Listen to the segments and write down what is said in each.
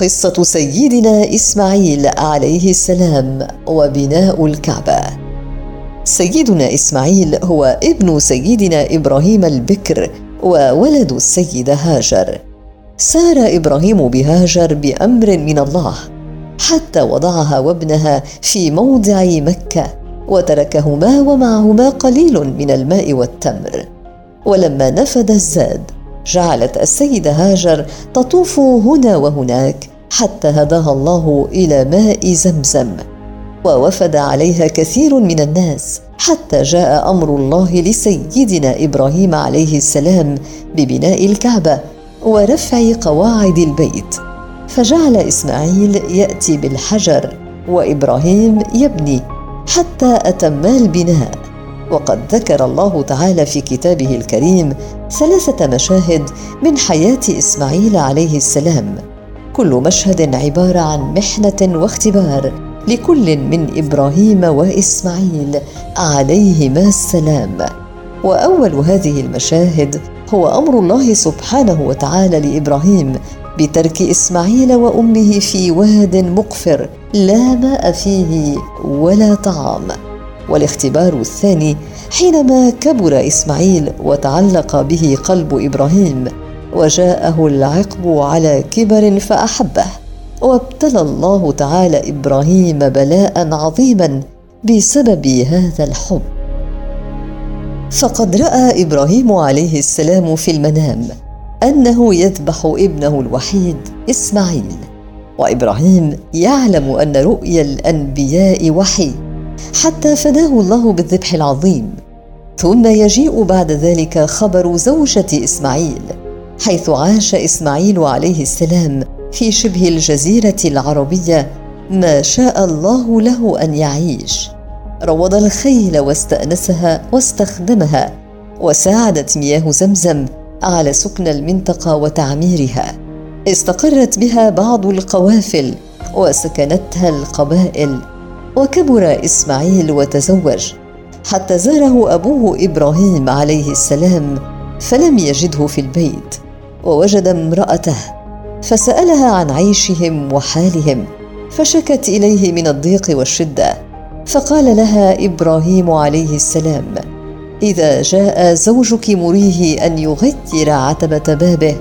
قصة سيدنا إسماعيل عليه السلام وبناء الكعبة. سيدنا إسماعيل هو ابن سيدنا إبراهيم البكر وولد السيدة هاجر. سار إبراهيم بهاجر بأمر من الله حتى وضعها وابنها في موضع مكة وتركهما ومعهما قليل من الماء والتمر. ولما نفد الزاد جعلت السيدة هاجر تطوف هنا وهناك حتى هداها الله إلى ماء زمزم. ووفد عليها كثير من الناس حتى جاء أمر الله لسيدنا إبراهيم عليه السلام ببناء الكعبة ورفع قواعد البيت. فجعل إسماعيل يأتي بالحجر وإبراهيم يبني حتى اتما البناء. وقد ذكر الله تعالى في كتابه الكريم ثلاثة مشاهد من حياة إسماعيل عليه السلام. كل مشهد عبارة عن محنة واختبار لكل من إبراهيم وإسماعيل عليهما السلام. وأول هذه المشاهد هو أمر الله سبحانه وتعالى لإبراهيم بترك إسماعيل وأمه في واد مقفر لا ماء فيه ولا طعام. والاختبار الثاني حينما كبر إسماعيل وتعلق به قلب إبراهيم وجاءه العقب على كبر فأحبه وابتلى الله تعالى إبراهيم بلاء عظيما بسبب هذا الحب. فقد رأى إبراهيم عليه السلام في المنام أنه يذبح ابنه الوحيد إسماعيل وإبراهيم يعلم أن رؤيا الأنبياء وحي. حتى فداه الله بالذبح العظيم. ثم يجيء بعد ذلك خبر زوجة إسماعيل حيث عاش إسماعيل عليه السلام في شبه الجزيرة العربية ما شاء الله له أن يعيش. روض الخيل واستأنسها واستخدمها وساعدت مياه زمزم على سكن المنطقة وتعميرها. استقرت بها بعض القوافل وسكنتها القبائل. وكبر إسماعيل وتزوج. حتى زاره أبوه إبراهيم عليه السلام فلم يجده في البيت ووجد امرأته فسألها عن عيشهم وحالهم فشكت إليه من الضيق والشدة فقال لها إبراهيم عليه السلام إذا جاء زوجك مريه أن يغير عتبة بابه.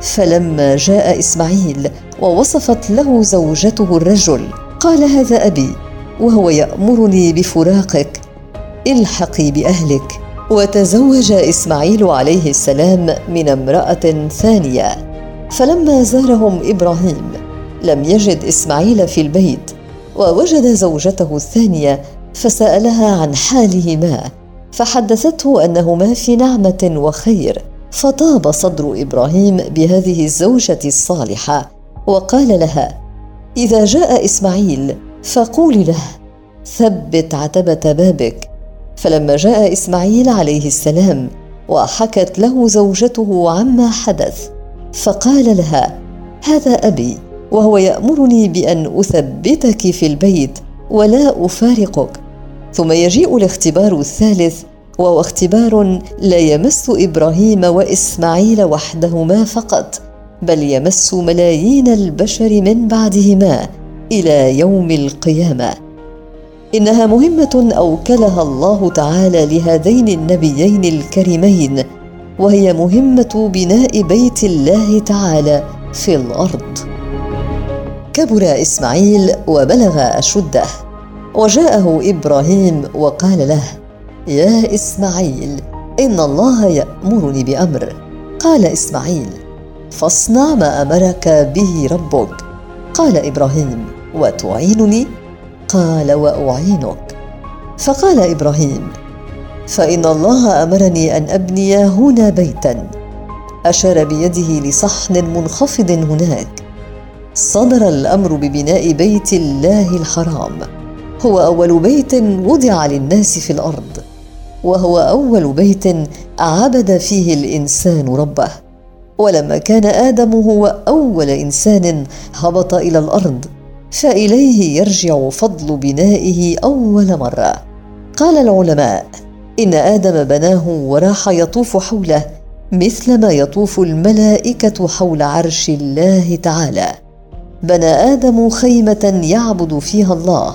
فلما جاء إسماعيل ووصفت له زوجته الرجل قال هذا أبي وهو يأمرني بفراقك الحقي بأهلك. وتزوج إسماعيل عليه السلام من امرأة ثانية. فلما زارهم إبراهيم لم يجد إسماعيل في البيت ووجد زوجته الثانية فسألها عن حالهما. فحدثته أنهما في نعمة وخير فطاب صدر إبراهيم بهذه الزوجة الصالحة وقال لها إذا جاء إسماعيل فقولي له ثبت عتبة بابك. فلما جاء إسماعيل عليه السلام وحكت له زوجته عما حدث فقال لها هذا أبي وهو يأمرني بأن أثبتك في البيت ولا أفارقك. ثم يجيء الاختبار الثالث وهو اختبار لا يمس إبراهيم وإسماعيل وحدهما فقط. بل يمس ملايين البشر من بعدهما إلى يوم القيامة. إنها مهمة أوكلها الله تعالى لهذين النبيين الكريمين وهي مهمة بناء بيت الله تعالى في الأرض. كبر إسماعيل وبلغ أشده. وجاءه إبراهيم وقال له يا إسماعيل إن الله يأمرني بأمر. قال إسماعيل فاصنع ما أمرك به ربك. قال إبراهيم وتعينني؟ قال وأعينك. فقال إبراهيم فإن الله أمرني أن أبني هنا بيتا. أشار بيده لصحن منخفض هناك. صدر الأمر ببناء بيت الله الحرام. هو أول بيت وضع للناس في الأرض. وهو أول بيت عبد فيه الإنسان ربه. ولما كان آدم هو اول إنسان هبط إلى الأرض فإليه يرجع فضل بنائه أول مرة. قال العلماء إن آدم بناه وراح يطوف حوله مثل ما يطوف الملائكة حول عرش الله تعالى. بنى آدم خيمة يعبد فيها الله.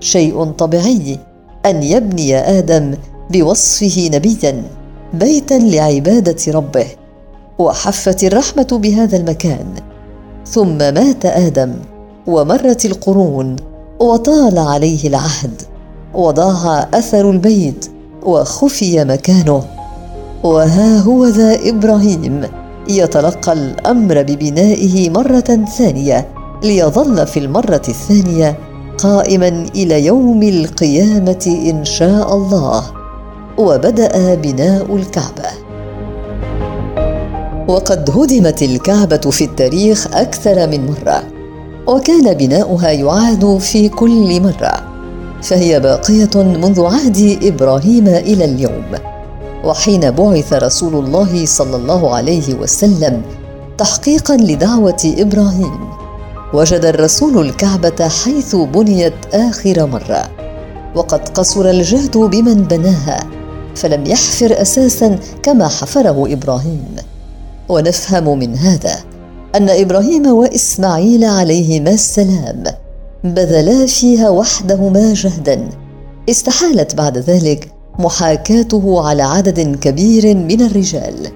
شيء طبيعي أن يبني آدم بوصفه نبيا بيتا لعبادة ربه. وحفت الرحمة بهذا المكان. ثم مات آدم ومرت القرون وطال عليه العهد وضاع أثر البيت وخفي مكانه. وها هو ذا إبراهيم يتلقى الأمر ببنائه مرة ثانية ليظل في المرة الثانية قائما إلى يوم القيامة إن شاء الله. وبدأ بناء الكعبة. وقد هدمت الكعبة في التاريخ أكثر من مرة وكان بناؤها يعاد في كل مرة فهي باقية منذ عهد إبراهيم إلى اليوم. وحين بعث رسول الله صلى الله عليه وسلم تحقيقا لدعوة إبراهيم وجد الرسول الكعبة حيث بنيت آخر مرة وقد قصر الجهد بمن بناها فلم يحفر أساسا كما حفره إبراهيم. ونفهم من هذا أن إبراهيم وإسماعيل عليهما السلام بذلا فيها وحدهما جهدا. استحالت بعد ذلك محاكاته على عدد كبير من الرجال.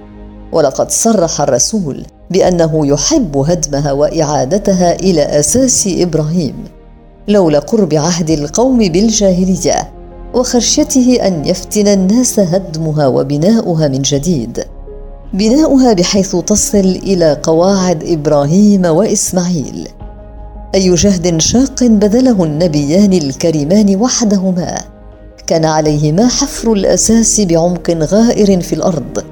ولقد صرح الرسول بأنه يحب هدمها وإعادتها إلى أساس إبراهيم لولا قرب عهد القوم بالجاهلية وخشيته أن يفتن الناس هدمها وبناؤها من جديد. بناؤها بحيث تصل إلى قواعد إبراهيم وإسماعيل. أي جهد شاق بذله النبيان الكريمان وحدهما. كان عليهما حفر الأساس بعمق غائر في الأرض.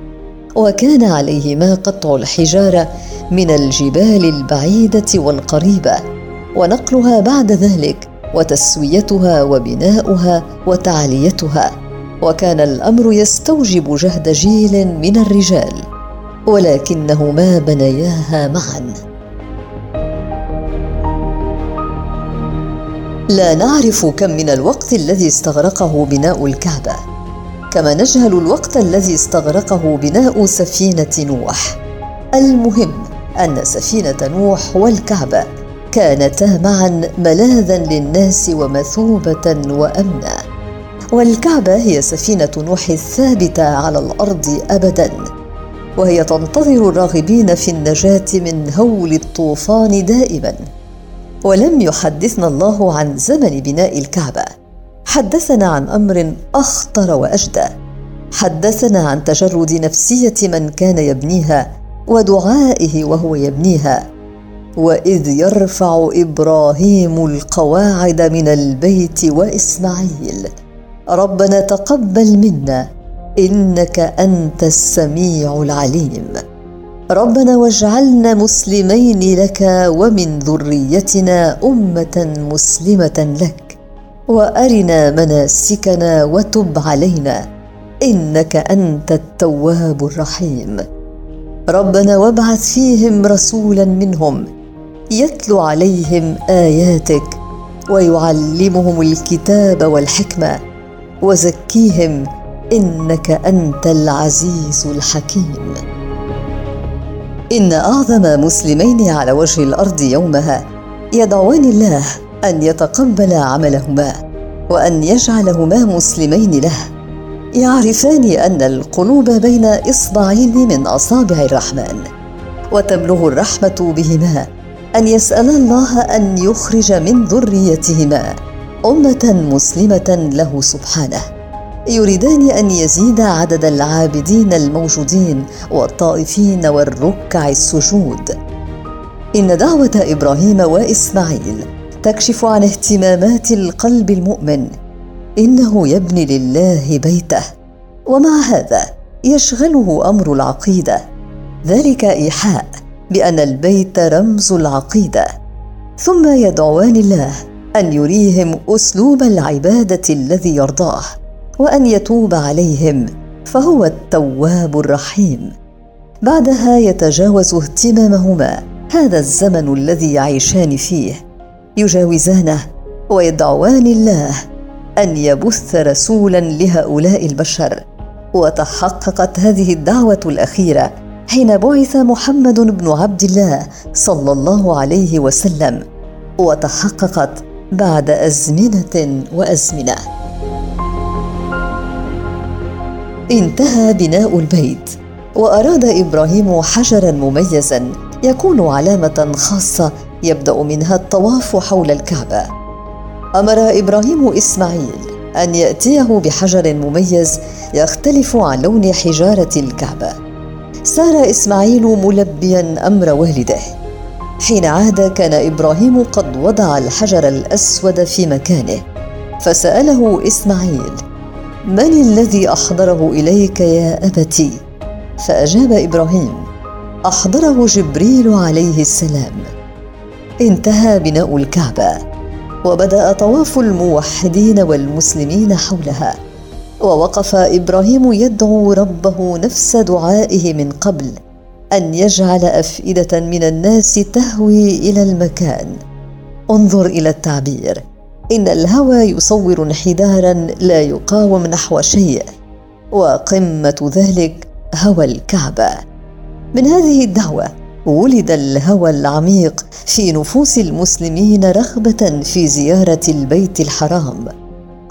وكان عليهما قطع الحجارة من الجبال البعيدة والقريبة. ونقلها بعد ذلك وتسويتها وبناؤها وتعليتها. وكان الأمر يستوجب جهد جيل من الرجال ولكنهما بنياها معا. لا نعرف كم من الوقت الذي استغرقه بناء الكعبة كما نجهل الوقت الذي استغرقه بناء سفينة نوح. المهم أن سفينة نوح والكعبة كانتا معا ملاذا للناس ومثوبة وامنا. والكعبة هي سفينة نوح الثابته على الأرض ابدا وهي تنتظر الراغبين في النجاة من هول الطوفان دائما. ولم يحدثنا الله عن زمن بناء الكعبة. حدثنا عن أمر أخطر وأجدى. حدثنا عن تجرد نفسية من كان يبنيها ودعائه وهو يبنيها. وإذ يرفع إبراهيم القواعد من البيت وإسماعيل. ربنا تقبل منا إنك أنت السميع العليم. ربنا واجعلنا مسلمين لك ومن ذريتنا أمة مسلمة لك. وأرنا مناسكنا وتب علينا إنك أنت التواب الرحيم. ربنا وابعث فيهم رسولا منهم يتلو عليهم آياتك ويعلمهم الكتاب والحكمة. وزكيهم إنك أنت العزيز الحكيم. إن أعظم مسلمين على وجه الأرض يومها يدعوان الله أن يتقبل عملهما وأن يجعلهما مسلمين له. يعرفان أن القلوب بين إصبعين من أصابع الرحمن وتبلغ الرحمة بهما أن يسأل الله أن يخرج من ذريتهما أمة مسلمة له سبحانه. يريدان أن يزيد عدد العابدين الموجودين والطائفين والركع السجود. إن دعوة إبراهيم وإسماعيل تكشف عن اهتمامات القلب المؤمن. إنه يبني لله بيته. ومع هذا يشغله أمر العقيدة. ذلك إيحاء بأن البيت رمز العقيدة. ثم يدعوان الله أن يريهم أسلوب العبادة الذي يرضاه وأن يتوب عليهم فهو التواب الرحيم. بعدها يتجاوز اهتمامهما هذا الزمن الذي يعيشان فيه. يجاوزانه ويدعوان الله أن يبث رسولا لهؤلاء البشر. وتحققت هذه الدعوة الأخيرة حين بعث محمد بن عبد الله صلى الله عليه وسلم. وتحققت بعد أزمنة وأزمنة. انتهى بناء البيت وأراد إبراهيم حجرا مميزا يكون علامة خاصة يبدأ منها الطواف حول الكعبة. أمر إبراهيم إسماعيل أن يأتيه بحجر مميز يختلف عن لون حجارة الكعبة. سار إسماعيل ملبيا أمر والده. حين عاد كان إبراهيم قد وضع الحجر الأسود في مكانه فسأله إسماعيل من الذي أحضره إليك يا أبتي؟ فأجاب إبراهيم أحضره جبريل عليه السلام. انتهى بناء الكعبة وبدأ طواف الموحدين والمسلمين حولها ووقف إبراهيم يدعو ربه نفس دعائه من قبل أن يجعل أفئدة من الناس تهوي إلى المكان. انظر إلى التعبير. إن الهوى يصور انحدارا لا يقاوم نحو شيء. وقمة ذلك هوى الكعبة. من هذه الدعوة ولد الهوى العميق في نفوس المسلمين رغبة في زيارة البيت الحرام.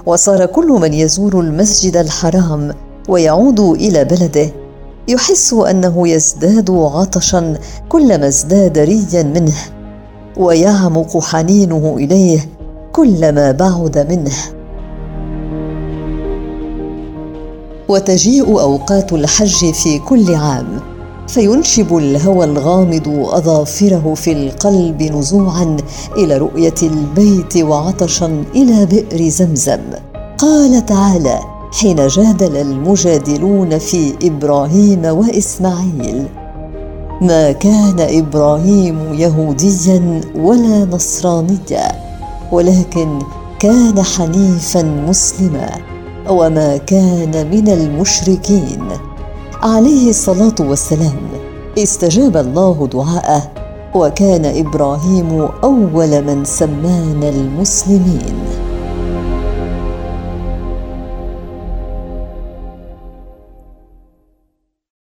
وصار كل من يزور المسجد الحرام ويعود إلى بلده يحس أنه يزداد عطشا كلما ازداد ريا منه ويعمق حنينه إليه كلما بعد منه. وتجيء أوقات الحج في كل عام فينشب الهوى الغامض أظافره في القلب نزوعا إلى رؤية البيت وعطشا إلى بئر زمزم. قال تعالى حين جادل المجادلون في إبراهيم وإسماعيل. ما كان إبراهيم يهوديا ولا نصرانيا ولكن كان حنيفا مسلما وما كان من المشركين. عليه الصلاة والسلام استجاب الله دعاءه وكان إبراهيم أول من سمانا المسلمين.